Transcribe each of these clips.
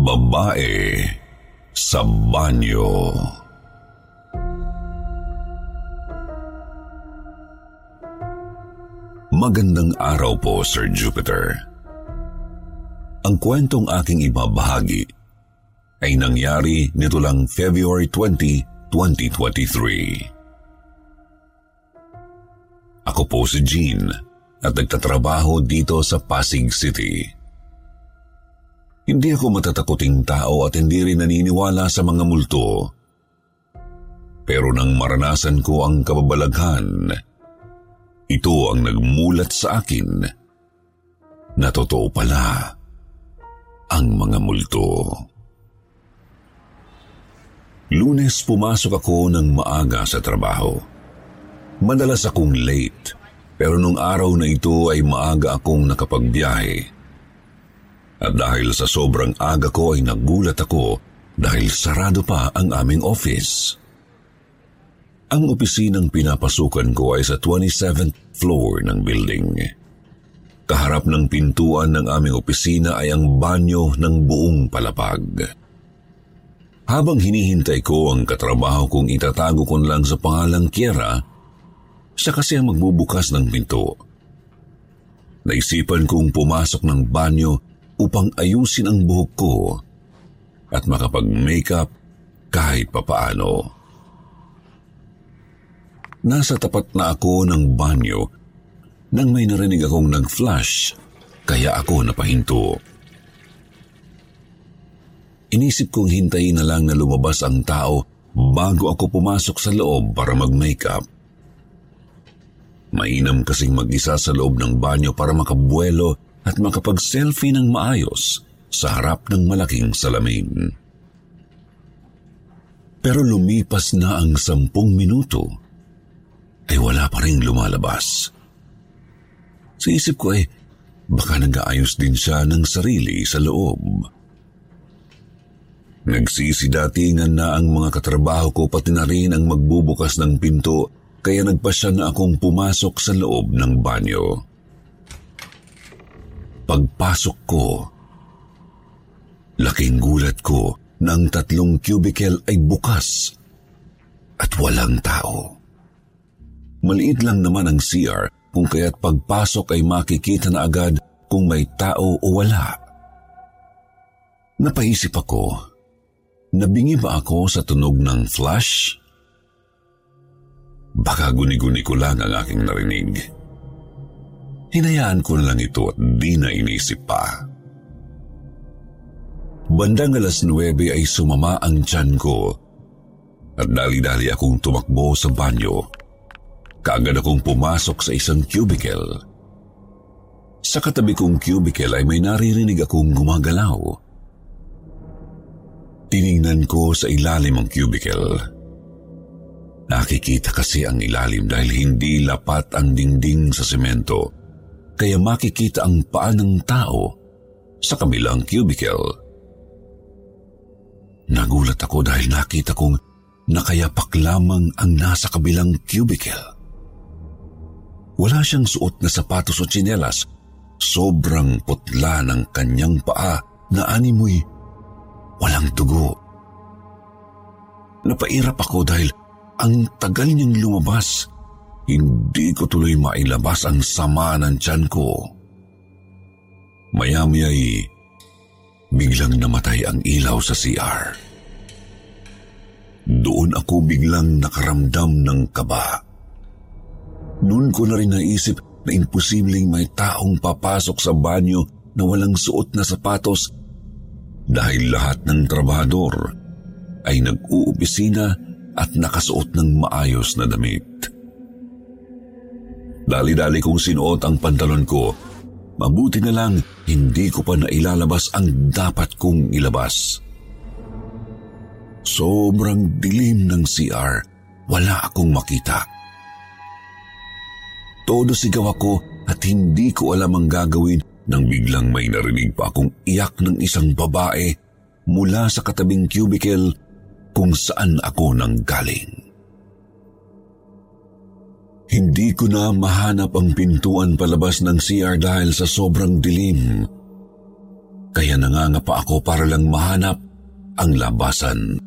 Babae sa banyo. Magandang araw po, Sir Jupiter. Ang kwentong aking ibabahagi ay nangyari nito lang February 20, 2023. Ako po si Jean at nagtatrabaho dito sa Pasig City. Hindi ako matatakuting tao at hindi rin naniniwala sa mga multo. Pero nang maranasan ko ang kababalaghan, ito ang nagmulat sa akin na totoo pala ang mga multo. Lunes pumasok ako ng maaga sa trabaho. Madalas akong late, pero nung araw na ito ay maaga akong nakapagbiyahe. At dahil sa sobrang aga ko ay nagulat ako dahil sarado pa ang aming office. Ang opisinang pinapasukan ko ay sa 27th floor ng building. Kaharap ng pintuan ng aming opisina ay ang banyo ng buong palapag. Habang hinihintay ko ang katrabaho kong itatago ko lang sa pangalang Kiera, siya kasi ang magbubukas ng pinto. Naisipan kong pumasok ng banyo upang ayusin ang buhok ko at makapag-makeup kahit papaano. Nasa tapat na ako ng banyo nang may narinig akong nag-flash kaya ako napahinto. Inisip kong hintayin na lang na lumabas ang tao bago ako pumasok sa loob para mag-makeup. Mainam kasing mag-isa sa loob ng banyo para makabuelo at makapag-selfie ng maayos sa harap ng malaking salamin. Pero lumipas na ang sampung minuto ay wala pa rin lumalabas. Sa isip ko ay baka nag-aayos din siya ng sarili sa loob. Nagsisidatingan na ang mga katrabaho ko pati na rin ang magbubukas ng pinto kaya nagpasya na akong pumasok sa loob ng banyo. Pagpasok ko, laking gulat ko na ang tatlong cubicle ay bukas at walang tao. Maliit lang naman ang CR kung kaya't pagpasok ay makikita na agad kung may tao o wala. Napaisip ako, nabingi ba ako sa tunog ng flash? Baka guni-guni ko lang ang aking narinig. Hinayaan ko na lang ito at di na inisip pa. Bandang alas 9 ay sumama ang tiyan ko at dali-dali akong tumakbo sa banyo. Kaagad akong pumasok sa isang cubicle. Sa katabi kong cubicle ay may naririnig akong gumagalaw. Tiningnan ko sa ilalim ang cubicle. Nakikita kasi ang ilalim dahil hindi lapat ang dingding sa semento, kaya makikita ang paa ng tao sa kabilang cubicle. Nagulat ako dahil nakita kong nakayapak lamang ang nasa kabilang cubicle. Wala siyang suot na sapatos o tsinelas. Sobrang putla ng kanyang paa na animoy walang dugo. Napairap ako dahil ang tagal niyang lumabas. Hindi ko tuloy mailabas ang sama ng tiyan ko. Maya-maya'y biglang namatay ang ilaw sa CR. Doon ako biglang nakaramdam ng kaba. Noon ko na rin naisip na imposibleng may taong papasok sa banyo na walang suot na sapatos dahil lahat ng trabahador ay nag-uopisina at nakasuot ng maayos na damit. Dali-dali kong sinuot ang pantalon ko. Mabuti na lang hindi ko pa nailalabas ang dapat kong ilabas. Sobrang dilim ng CR. Wala akong makita. Todo sigaw ako at hindi ko alam ang gagawin nang biglang may narinig pa akong iyak ng isang babae mula sa katabing cubicle kung saan ako nang galing. Hindi ko na mahanap ang pintuan palabas ng CR dahil sa sobrang dilim. Kaya nangangapa ako para lang mahanap ang labasan.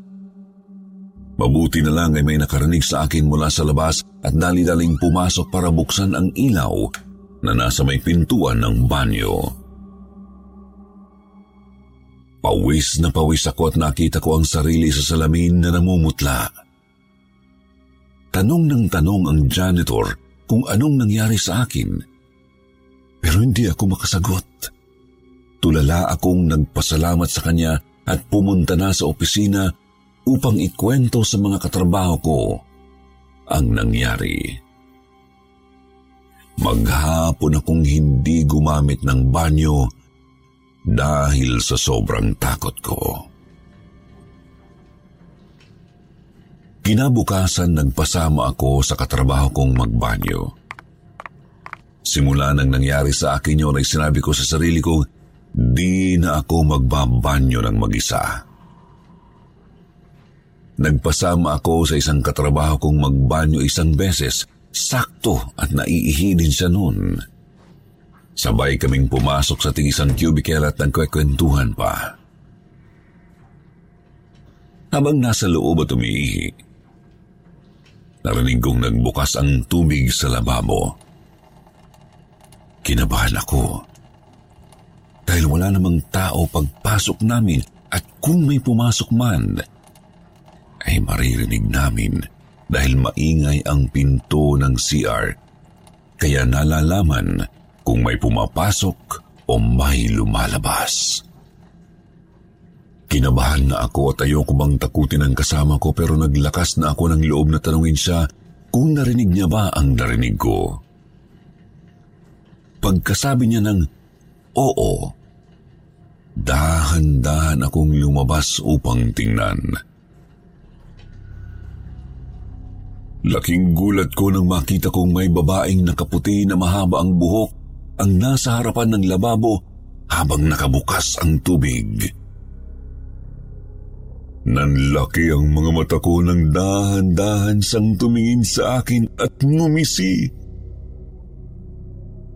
Mabuti na lang ay may nakarinig sa akin mula sa labas at dali-daling pumasok para buksan ang ilaw na nasa may pintuan ng banyo. Pawis na pawis ako at nakita ko ang sarili sa salamin na namumutla. Tanong ng tanong ang janitor kung anong nangyari sa akin. Pero hindi ako makasagot. Tulala akong nagpasalamat sa kanya at pumunta na sa opisina upang ikwento sa mga katrabaho ko ang nangyari. Maghapon akong hindi gumamit ng banyo dahil sa sobrang takot ko. Kinabukasan nagpasama ako sa katrabaho kong magbanyo. Simula nang nangyari sa akin yun ay sinabi ko sa sarili kong di na ako magbabanyo ng mag-isa. Nagpasama ako sa isang katrabaho kong magbanyo isang beses, sakto at naiihi din siya noon. Sabay kaming pumasok sa tingisang cubicle at nagkwekwentuhan pa. Habang nasa loob at umiihi, narinig kong nagbukas ang tubig sa lababo. Kinabahan ako. Dahil wala namang tao pagpasok namin at kung may pumasok man, ay maririnig namin dahil maingay ang pinto ng CR. Kaya nalalaman kung may pumapasok o may lumalabas. Kinabahan na ako at ayoko bang takutin ang kasama ko pero naglakas na ako ng loob na tanungin siya kung narinig niya ba ang narinig ko. Pagkasabi niya ng oo, dahan-dahan akong lumabas upang tingnan. Laking gulat ko nang makita kong may babaeng nakaputi na mahaba ang buhok ang nasa harapan ng lababo habang nakabukas ang tubig. Nanlaki ang mga mata ko nang dahan-dahan sang tumingin sa akin at ngumisi.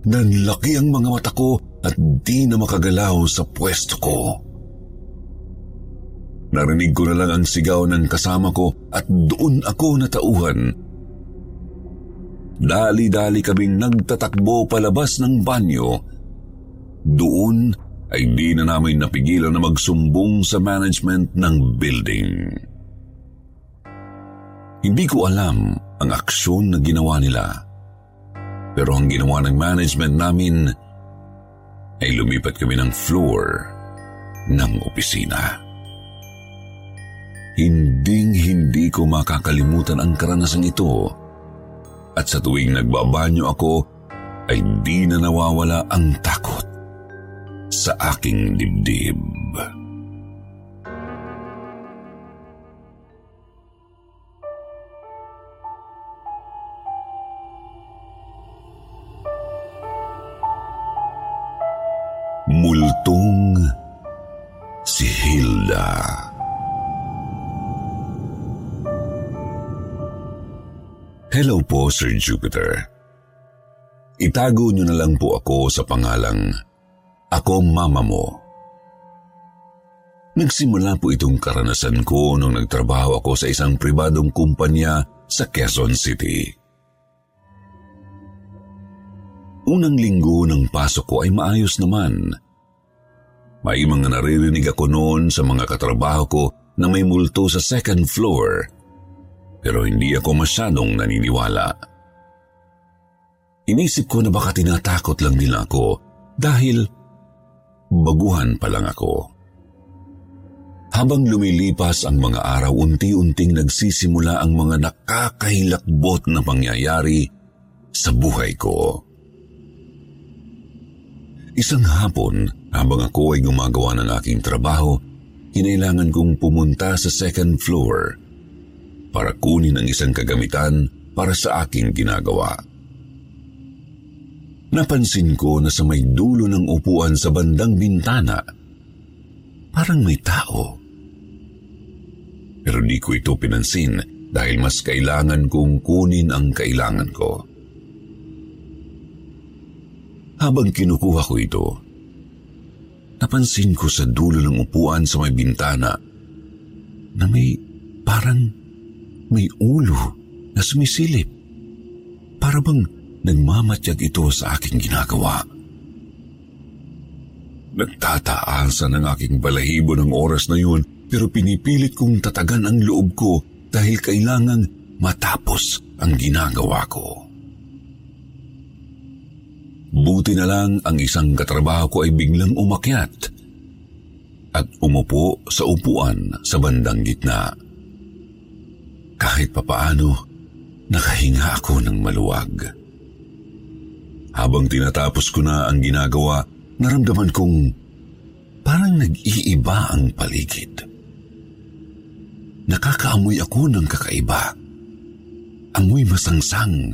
Nanlaki ang mga mata ko at di na makagalaw sa pwesto ko. Narinig ko na lang ang sigaw ng kasama ko at doon ako natauhan. Dali-dali kaming nagtatakbo palabas ng banyo. Doon ay di na namin napigilan na magsumbong sa management ng building. Hindi ko alam ang aksyon na ginawa nila. Pero ang ginawa ng management namin ay lumipat kami ng floor ng opisina. Hinding hindi ko makakalimutan ang karanasang ito at sa tuwing nagbabanyo ako ay di na nawawala ang takot sa aking dibdib. Multong si Hilda. Hello po, Sir Jupiter. Itago niyo na lang po ako sa pangalang ako mama mo. Nagsimula po itong karanasan ko nung nagtrabaho ako sa isang pribadong kumpanya sa Quezon City. Unang linggo ng pasok ko ay maayos naman. May mga naririnig ako noon sa mga katrabaho ko na may multo sa second floor pero hindi ako masyadong naniniwala. Inisip ko na baka tinatakot lang nila ako dahil baguhan pa lang ako. Habang lumilipas ang mga araw, unti-unting nagsisimula ang mga nakakahilakbot na pangyayari sa buhay ko. Isang hapon, habang ako ay gumagawa ng aking trabaho, kinailangan kong pumunta sa second floor para kunin ang isang kagamitan para sa aking ginagawa. Napansin ko na sa may dulo ng upuan sa bandang bintana, parang may tao. Pero di ko ito pinansin dahil mas kailangan kong kunin ang kailangan ko. Habang kinukuha ko ito, napansin ko sa dulo ng upuan sa may bintana na may parang may ulo na sumisilip. Para bang nagmamatyag ito sa aking ginagawa. Nagtataasan ang aking balahibo ng oras na yun pero pinipilit kong tatagan ang loob ko dahil kailangang matapos ang ginagawa ko. Buti na lang ang isang katrabaho ko ay biglang umakyat at umupo sa upuan sa bandang gitna. Kahit papaano, nakahinga ako ng maluwag. Habang tinatapos ko na ang ginagawa, naramdaman kong parang nag-iiba ang paligid. Nakakaamoy ako ng kakaiba. Amoy masangsang,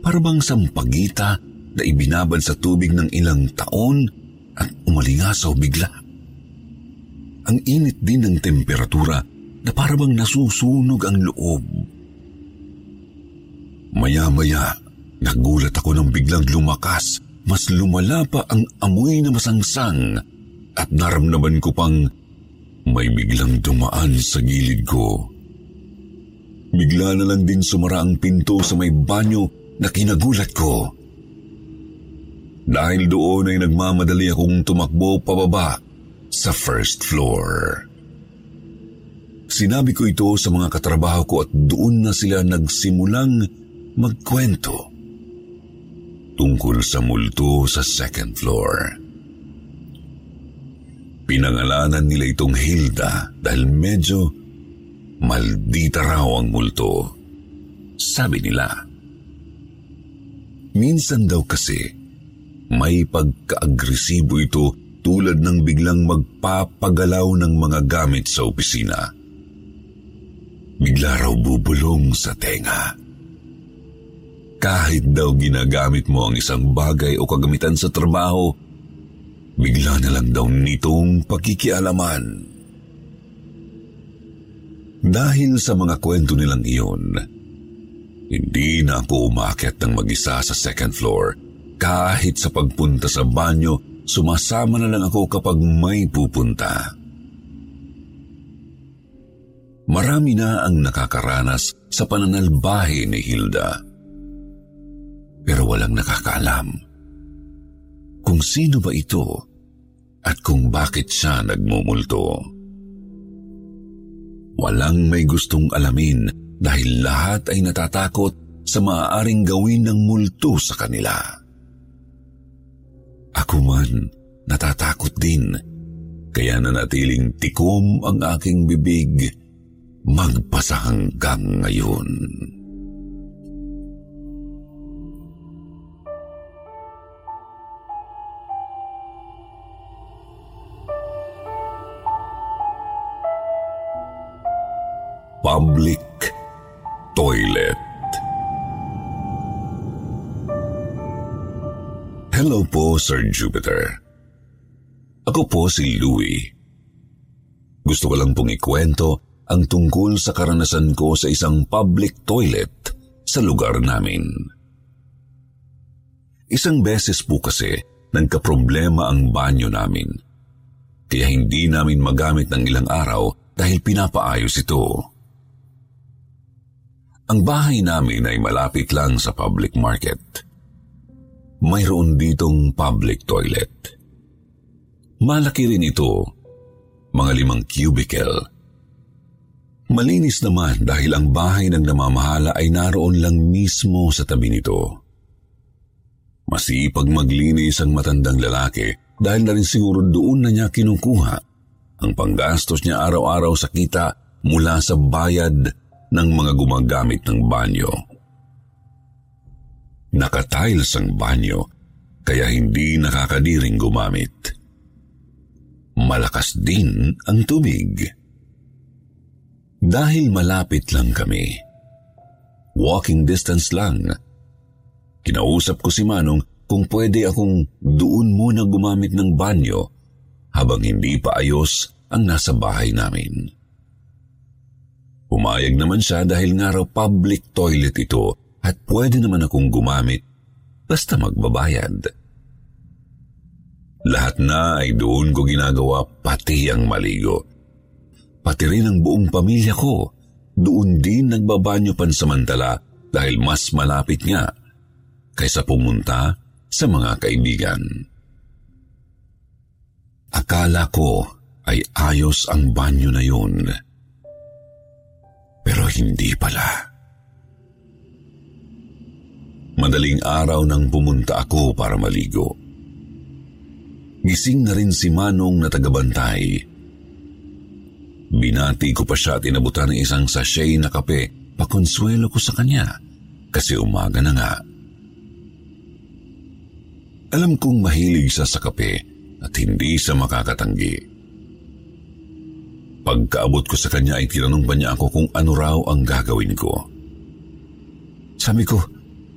parang sampagita na ibinabad sa tubig ng ilang taon at umalingasaw bigla. Ang init din ng temperatura na parabang nasusunog ang loob. Maya-maya, nagulat ako nang biglang lumakas. Mas lumala pa ang amoy na masangsang at naramdaman ko pang may biglang dumaan sa gilid ko. Bigla na lang din sumara ang pinto sa may banyo na kinagulat ko. Dahil doon ay nagmamadali akong tumakbo pababa sa first floor. Sinabi ko ito sa mga katrabaho ko at doon na sila nagsimulang magkwento tungkol sa multo sa second floor. Pinangalanan nila itong Hilda dahil medyo maldita raw ang multo. Sabi nila. Minsan daw kasi may pagka-agresibo ito tulad ng biglang magpapagalaw ng mga gamit sa opisina. Bigla raw bubulong sa tenga. Kahit daw ginagamit mo ang isang bagay o kagamitan sa trabaho, bigla na lang daw nitong pagkikialaman. Dahil sa mga kwento nilang iyon, hindi na ako umakyat ng mag-isa sa second floor kahit sa pagpunta sa banyo, sumasama na lang ako kapag may pupunta. Marami na ang nakakaranas sa pananalbahe ni Hilda. Pero walang nakakaalam kung sino ba ito at kung bakit siya nagmumulto. Walang may gustong alamin dahil lahat ay natatakot sa maaaring gawin ng multo sa kanila. Ako man, natatakot din. Kaya nanatiling tikom ang aking bibig magpasa hanggang ngayon. Public Toilet Hello po, Sir Jupiter. Ako po si Louie. Gusto ko lang pong ikwento ang tungkol sa karanasan ko sa isang public toilet sa lugar namin. Isang beses po kasi nagkaproblema ang banyo namin. Kaya hindi namin magamit ng ilang araw dahil pinapaayos ito. Ang bahay namin ay malapit lang sa public market mayroon ditong public toilet. Malaki rin ito, mga limang cubicle. Malinis naman dahil ang bahay ng namamahala ay naroon lang mismo sa tabi nito. Masipag maglinis ang matandang lalaki dahil na rin siguro doon na niya kinukuha ang panggastos niya araw-araw sa kita mula sa bayad ng mga gumagamit ng banyo. Nakatiles ang banyo, kaya hindi nakakadiring gumamit. Malakas din ang tubig. Dahil malapit lang kami, walking distance lang, kinausap ko si Manong kung pwede akong doon muna gumamit ng banyo habang hindi pa ayos ang nasa bahay namin. Umayag naman siya dahil nga raw public toilet ito at pwede naman akong gumamit basta magbabayad. Lahat na ay doon ko ginagawa pati ang maligo. Pati rin ang buong pamilya ko, doon din nagbabanyo pansamantala dahil mas malapit nga kaysa pumunta sa mga kaibigan. Akala ko ay ayos ang banyo na yun. Pero hindi pala. Madaling araw nang pumunta ako para maligo. Gising na rin si Manong na tagabantay. Binati ko pa siya at inabutan ng isang sachet na kape pakonsuelo ko sa kanya kasi umaga na nga. Alam kong mahilig siya sa kape at hindi sa makakatanggi. Pagkaabot ko sa kanya ay tinanong pa niya ako kung ano raw ang gagawin ko. Sabi ko,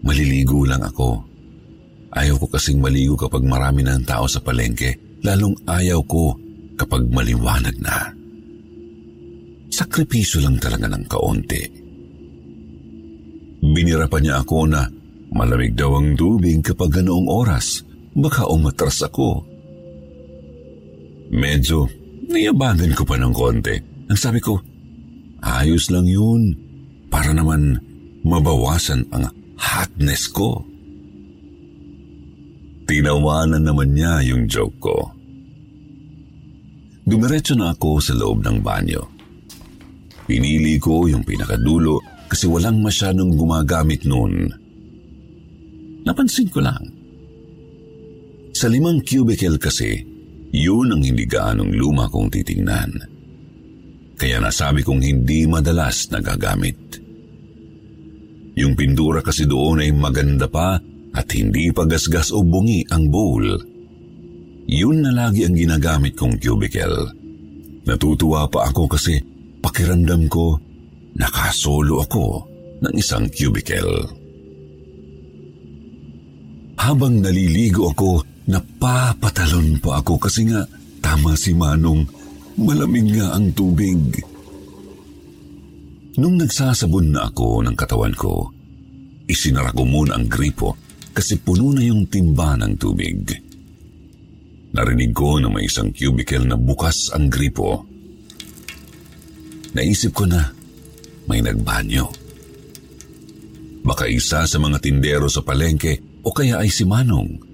maliligo lang ako. Ayaw ko kasing maligo kapag marami na ang tao sa palengke, lalong ayaw ko kapag maliwanag na. Sakripisyo lang talaga ng kaunti. Binira pa niya ako na malamig daw ang tubig kapag ganoong oras, baka umatras ako. Medyo niyabangan ko pa ng konti. Ang sabi ko, ayos lang yun para naman mabawasan ang hotness ko. Tinawanan naman niya yung joke ko. Dumiretso na ako sa loob ng banyo. Pinili ko yung pinakadulo kasi walang masyadong gumagamit noon. Napansin ko lang. Sa limang cubicle kasi, yun ang hindi gaanong luma kong titingnan. Kaya nasabi kong hindi madalas nagagamit. Yung pintura kasi doon ay maganda pa at hindi pa gasgas o bungi ang bowl. Yun na lagi ang ginagamit kong cubicle. Natutuwa pa ako kasi pakiramdam ko nakasolo ako ng isang cubicle. Habang naliligo ako, napapatalon pa ako kasi nga tama si Manong, malamig nga ang tubig. Nung nagsasabon na ako ng katawan ko, isinara ko muna ang gripo kasi puno na yung timba ng tubig. Narinig ko na may isang cubicle na bukas ang gripo. Naisip ko na may nagbanyo. Baka isa sa mga tindero sa palengke o kaya ay si Manong.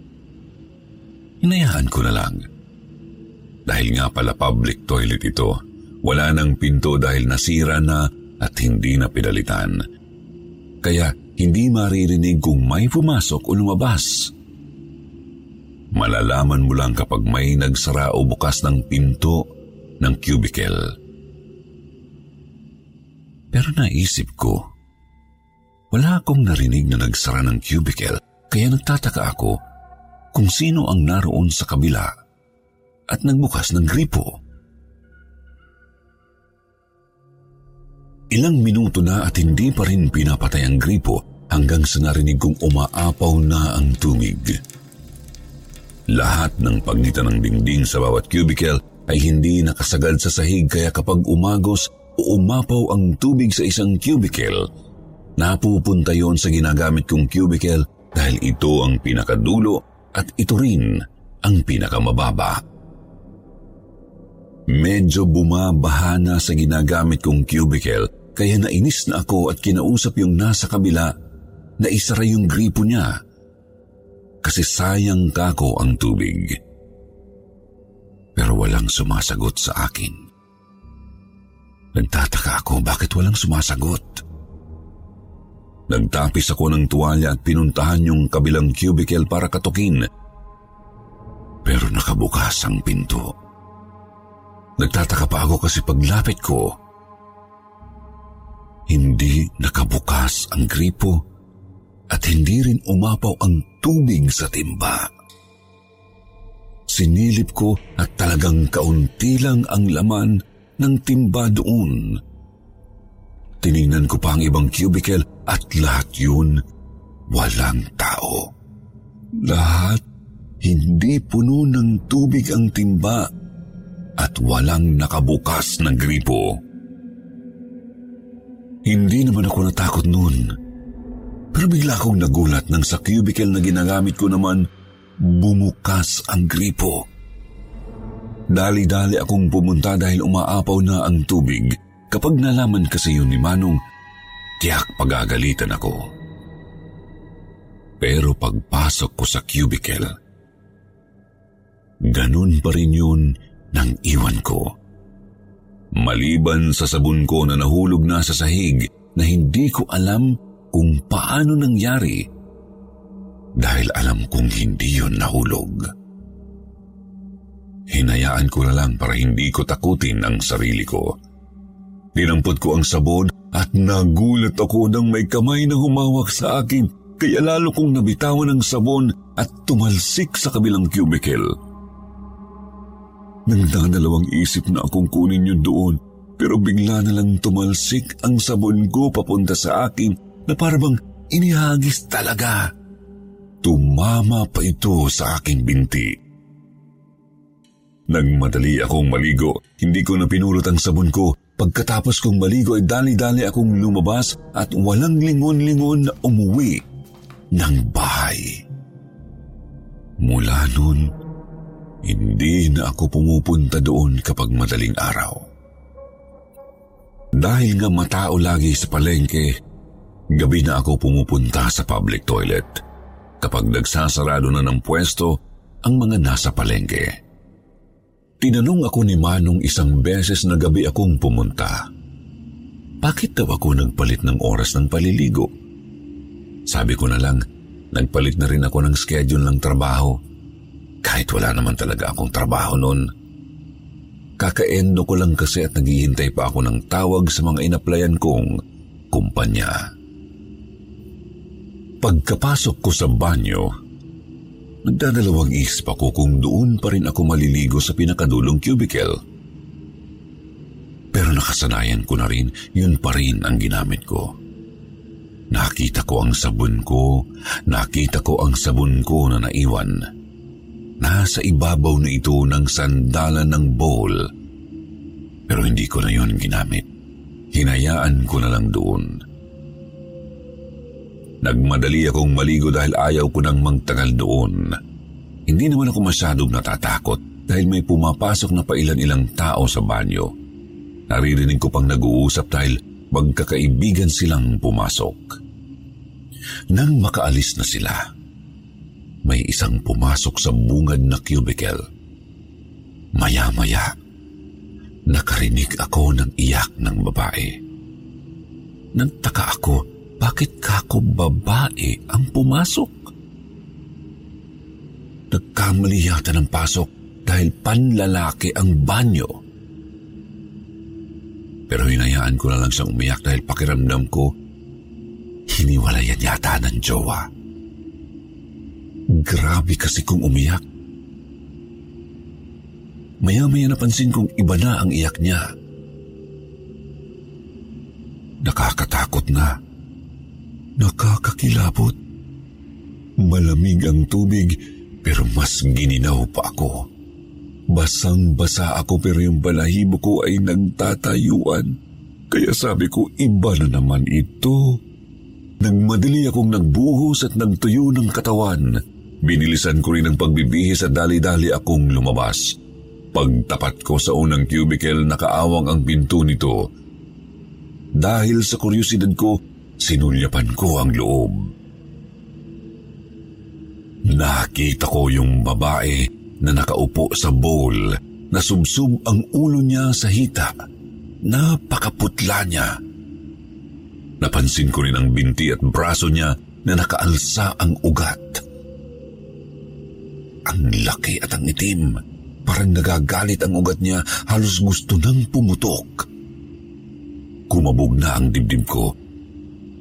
Hinayaan ko na lang. Dahil nga pala public toilet ito, wala nang pinto dahil nasira na at hindi na pinalitan. Kaya hindi maririnig kung may pumasok o lumabas. Malalaman mo lang kapag may nagsara o bukas ng pinto ng cubicle. Pero naisip ko, wala akong narinig na nagsara ng cubicle kaya nagtataka ako kung sino ang naroon sa kabila at nagbukas ng gripo. Ilang minuto na at hindi pa rin pinapatay ang gripo hanggang sa narinig kong umaapaw na ang tumig. Lahat ng pagitan ng dingding sa bawat cubicle ay hindi nakasagad sa sahig kaya kapag umagos o umapaw ang tubig sa isang cubicle, napupunta yon sa ginagamit kong cubicle dahil ito ang pinakadulo at ito rin ang pinakamababa. Medyo bumabaha na sa ginagamit kong cubicle kaya nainis na ako at kinausap yung nasa kabila na isara yung gripo niya kasi sayang kako ang tubig. Pero walang sumasagot sa akin. Nagtataka ako bakit walang sumasagot. Nagtapis ako ng tuwalya at pinuntahan yung kabilang cubicle para katukin. Pero nakabukas ang pinto. Nagtataka pa ako kasi paglapit ko, hindi nakabukas ang gripo at hindi rin umapaw ang tubig sa timba. Sinilip ko at talagang kaunti lang ang laman ng timba doon. Tiningnan ko pa ang ibang cubicle at lahat yun walang tao. Lahat hindi puno ng tubig ang timba at walang nakabukas na gripo. Hindi naman ako natakot noon. Pero bigla akong nagulat nang sa cubicle na ginagamit ko naman bumukas ang gripo. Dali-dali akong pumunta dahil umaapaw na ang tubig. Kapag nalaman kasi yun ni Manong, tiyak pagagalitan ako. Pero pagpasok ko sa cubicle, ganun pa rin yun nang iwan ko. Maliban sa sabon ko na nahulog na sa sahig na hindi ko alam kung paano nangyari dahil alam kong hindi yon nahulog. Hinayaan ko na lang para hindi ko takutin ang sarili ko. Dinampot ko ang sabon at nagulat ako nang may kamay na humawak sa akin kaya lalo kong nabitawan ang sabon at tumalsik sa kabilang cubicle. Nagdadalawang isip na akong kunin yun doon pero bigla na lang tumalsik ang sabon ko papunta sa akin na parang inihagis talaga. Tumama pa ito sa aking binti. Nagmadali akong maligo, hindi ko na pinulot ang sabon ko. Pagkatapos kong maligo ay dali-dali akong lumabas at walang lingon-lingon na umuwi ng bahay. Mula noon, hindi na ako pumupunta doon kapag madaling araw. Dahil nga matao lagi sa palengke, gabi na ako pumupunta sa public toilet kapag nagsasarado na ng pwesto ang mga nasa palengke. Tinanong ako ni Manong isang beses na gabi akong pumunta. Bakit daw ako nagpalit ng oras ng paliligo? Sabi ko na lang, nagpalit na rin ako ng schedule ng trabaho. Kahit wala naman talaga akong trabaho noon. Kakaendo ko lang kasi at naghihintay pa ako ng tawag sa mga inaplayan kong kumpanya. Pagkapasok ko sa banyo, nagdadalawang isip ako kung doon pa rin ako maliligo sa pinakadulong cubicle. Pero nakasanayan ko na rin, yun pa rin ang ginamit ko. Nakita ko ang sabon ko, nakita ko ang sabon ko na naiwan. Nasa ibabaw na ito ng sandalan ng bowl. Pero hindi ko na yun ginamit. Hinayaan ko na lang doon. Nagmadali akong maligo dahil ayaw ko nang magtagal doon. Hindi naman ako masyadong natatakot dahil may pumapasok na pailan-ilang tao sa banyo. Naririnig ko pang nag-uusap dahil magkakaibigan silang pumasok. Nang makaalis na sila, may isang pumasok sa bungad na cubicle. Maya-maya, nakarinig ako ng iyak ng babae. Nagtaka ako bakit kako babae ang pumasok? Nagkamali yata ng pasok dahil panlalaki ang banyo. Pero hinayaan ko na lang siyang umiyak dahil pakiramdam ko hiniwalayan yata ng jowa. Grabe kasi kung umiyak. Maya-maya napansin kong iba na ang iyak niya. Nakakatakot na. Nakakakilabot. Malamig ang tubig pero mas gininaw pa ako. Basang-basa ako pero yung balahibo ko ay nagtatayuan. Kaya sabi ko, iba na naman ito. Nagmadali akong nagbuhos at nagtuyo ng katawan. Binilisan ko rin ang pagbibihis at dali-dali akong lumabas. Pagtapat ko sa unang cubicle, nakaawang ang pinto nito. Dahil sa kuryosidad ko, Sinulyapan ko ang loob. Nakita ko yung babae na nakaupo sa bowl na subsub ang ulo niya sa hita. Napakaputla niya. Napansin ko rin ang binti at braso niya na nakaalsa ang ugat. Ang laki at ang itim. Parang nagagalit ang ugat niya, halos gusto nang pumutok. Kumabog na ang dibdib ko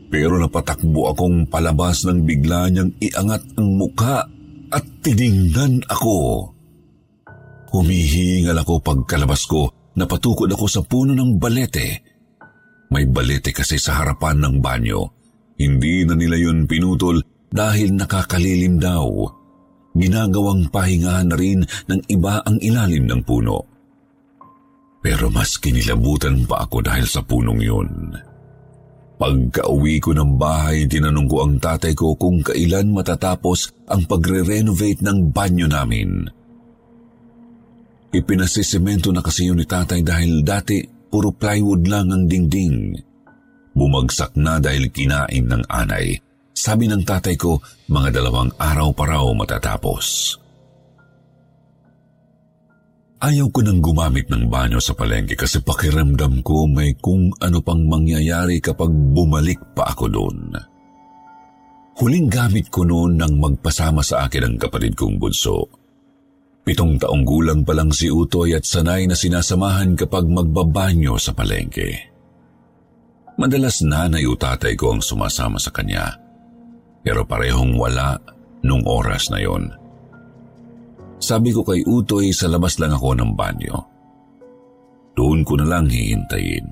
Pero napatakbo akong palabas nang bigla niyang iangat ang muka at tiningnan ako. Humihingal ako pagkalabas ko, napatukod ako sa puno ng balete. May balete kasi sa harapan ng banyo. Hindi na nila yun pinutol dahil nakakalilim daw. Ginagawang pahingahan na rin ng iba ang ilalim ng puno. Pero mas kinilabutan pa ako dahil sa punong yun. Pagka-uwi ko ng bahay, tinanong ko ang tatay ko kung kailan matatapos ang pagre-renovate ng banyo namin. Ipinasisemento na kasi yun ni tatay dahil dati puro plywood lang ang dingding. Bumagsak na dahil kinain ng anay. Sabi ng tatay ko, mga dalawang araw pa raw matatapos. Ayaw ko nang gumamit ng banyo sa palengke kasi pakiramdam ko may kung ano pang mangyayari kapag bumalik pa ako doon. Huling gamit ko noon nang magpasama sa akin ang kapatid kong bunso. Pitong taong gulang pa lang si Utoy at sanay na sinasamahan kapag magbabanyo sa palengke. Madalas nanay o tatay ko ang sumasama sa kanya. Pero parehong wala nung oras na yon. Sabi ko kay Utoy sa labas lang ako ng banyo. Doon ko na lang hihintayin.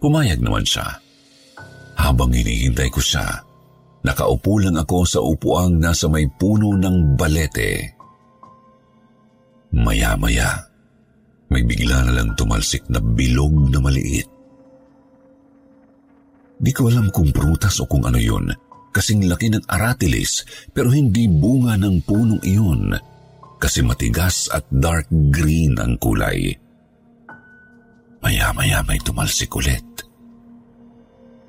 Pumayag naman siya. Habang hinihintay ko siya, nakaupo lang ako sa upuang nasa may puno ng balete. Maya-maya, may bigla na lang tumalsik na bilog na maliit. Di ko alam kung prutas o kung ano yun, kasing laki ng aratilis pero hindi bunga ng punong iyon kasi matigas at dark green ang kulay. Maya-maya may tumalsik ulit.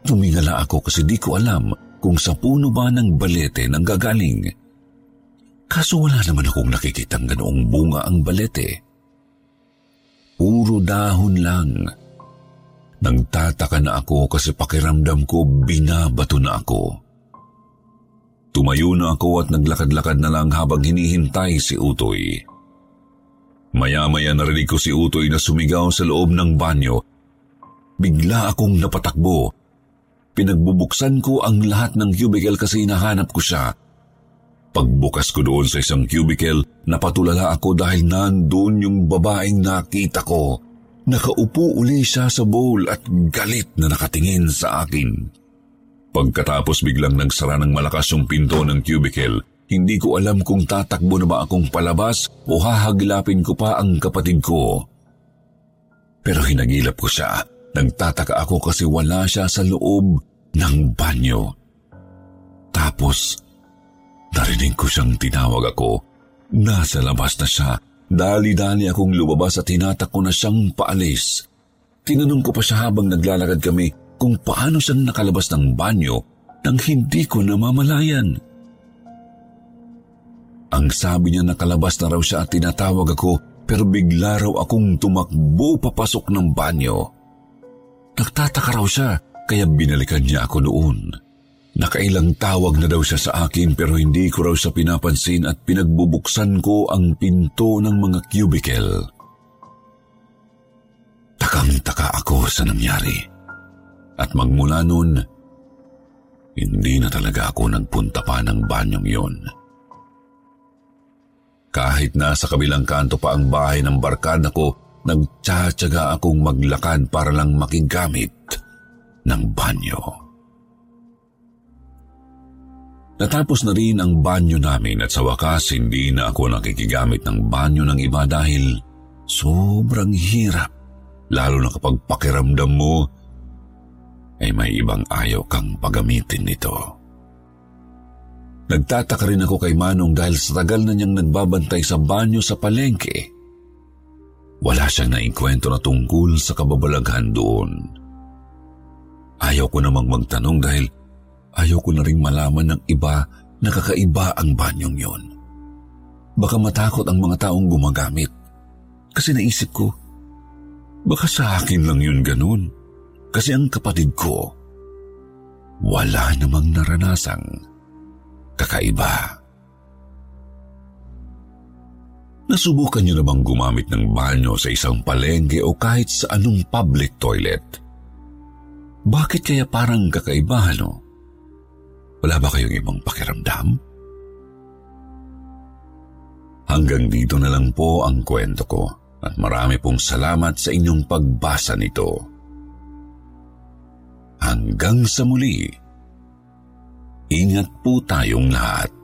Tumingala ako kasi di ko alam kung sa puno ba ng balete nang gagaling. Kaso wala naman akong nakikitang ganoong bunga ang balete. Puro dahon lang. Nagtataka na ako kasi pakiramdam ko binabato na ako. Tumayo na ako at naglakad-lakad na lang habang hinihintay si Utoy. Maya-maya narinig ko si Utoy na sumigaw sa loob ng banyo. Bigla akong napatakbo. Pinagbubuksan ko ang lahat ng cubicle kasi hinahanap ko siya. Pagbukas ko doon sa isang cubicle, napatulala ako dahil nandun yung babaeng nakita ko. Nakaupo uli siya sa bowl at galit na nakatingin sa akin. Pagkatapos biglang nagsara ng malakas yung pinto ng cubicle, hindi ko alam kung tatakbo na ba akong palabas o hahaglapin ko pa ang kapatid ko. Pero hinagilap ko siya. Nagtataka ako kasi wala siya sa loob ng banyo. Tapos, narinig ko siyang tinawag ako. Nasa labas na siya. Dali-dali akong lumabas at hinatak ko na siyang paalis. Tinanong ko pa siya habang naglalakad kami kung paano siyang nakalabas ng banyo nang hindi ko namamalayan. Ang sabi niya nakalabas na raw siya at tinatawag ako pero bigla raw akong tumakbo papasok ng banyo. Nagtataka raw siya kaya binalikan niya ako noon. Nakailang tawag na daw siya sa akin pero hindi ko raw siya pinapansin at pinagbubuksan ko ang pinto ng mga cubicle. Takang-taka ako sa nangyari. At magmula noon, hindi na talaga ako nagpunta pa ng banyong yon. Kahit na sa kabilang kanto pa ang bahay ng barkada ko, nagtsatsaga akong maglakad para lang makigamit ng banyo. Natapos na rin ang banyo namin at sa wakas hindi na ako nakikigamit ng banyo ng iba dahil sobrang hirap. Lalo na kapag pakiramdam mo ay may ibang ayaw kang pagamitin nito. Nagtataka rin ako kay Manong dahil sa tagal na niyang nagbabantay sa banyo sa palengke. Wala siyang naikwento na tungkol sa kababalaghan doon. Ayaw ko namang magtanong dahil ayaw ko na rin malaman ng iba na kakaiba ang banyong yon. Baka matakot ang mga taong gumagamit. Kasi naisip ko, baka sa akin lang yun ganun. Kasi ang kapatid ko, wala namang naranasang kakaiba. Nasubukan niyo na bang gumamit ng banyo sa isang palengke o kahit sa anong public toilet? Bakit kaya parang kakaiba, no? Wala ba kayong ibang pakiramdam? Hanggang dito na lang po ang kwento ko at marami pong salamat sa inyong pagbasa nito. Hanggang sa muli, ingat po tayong lahat.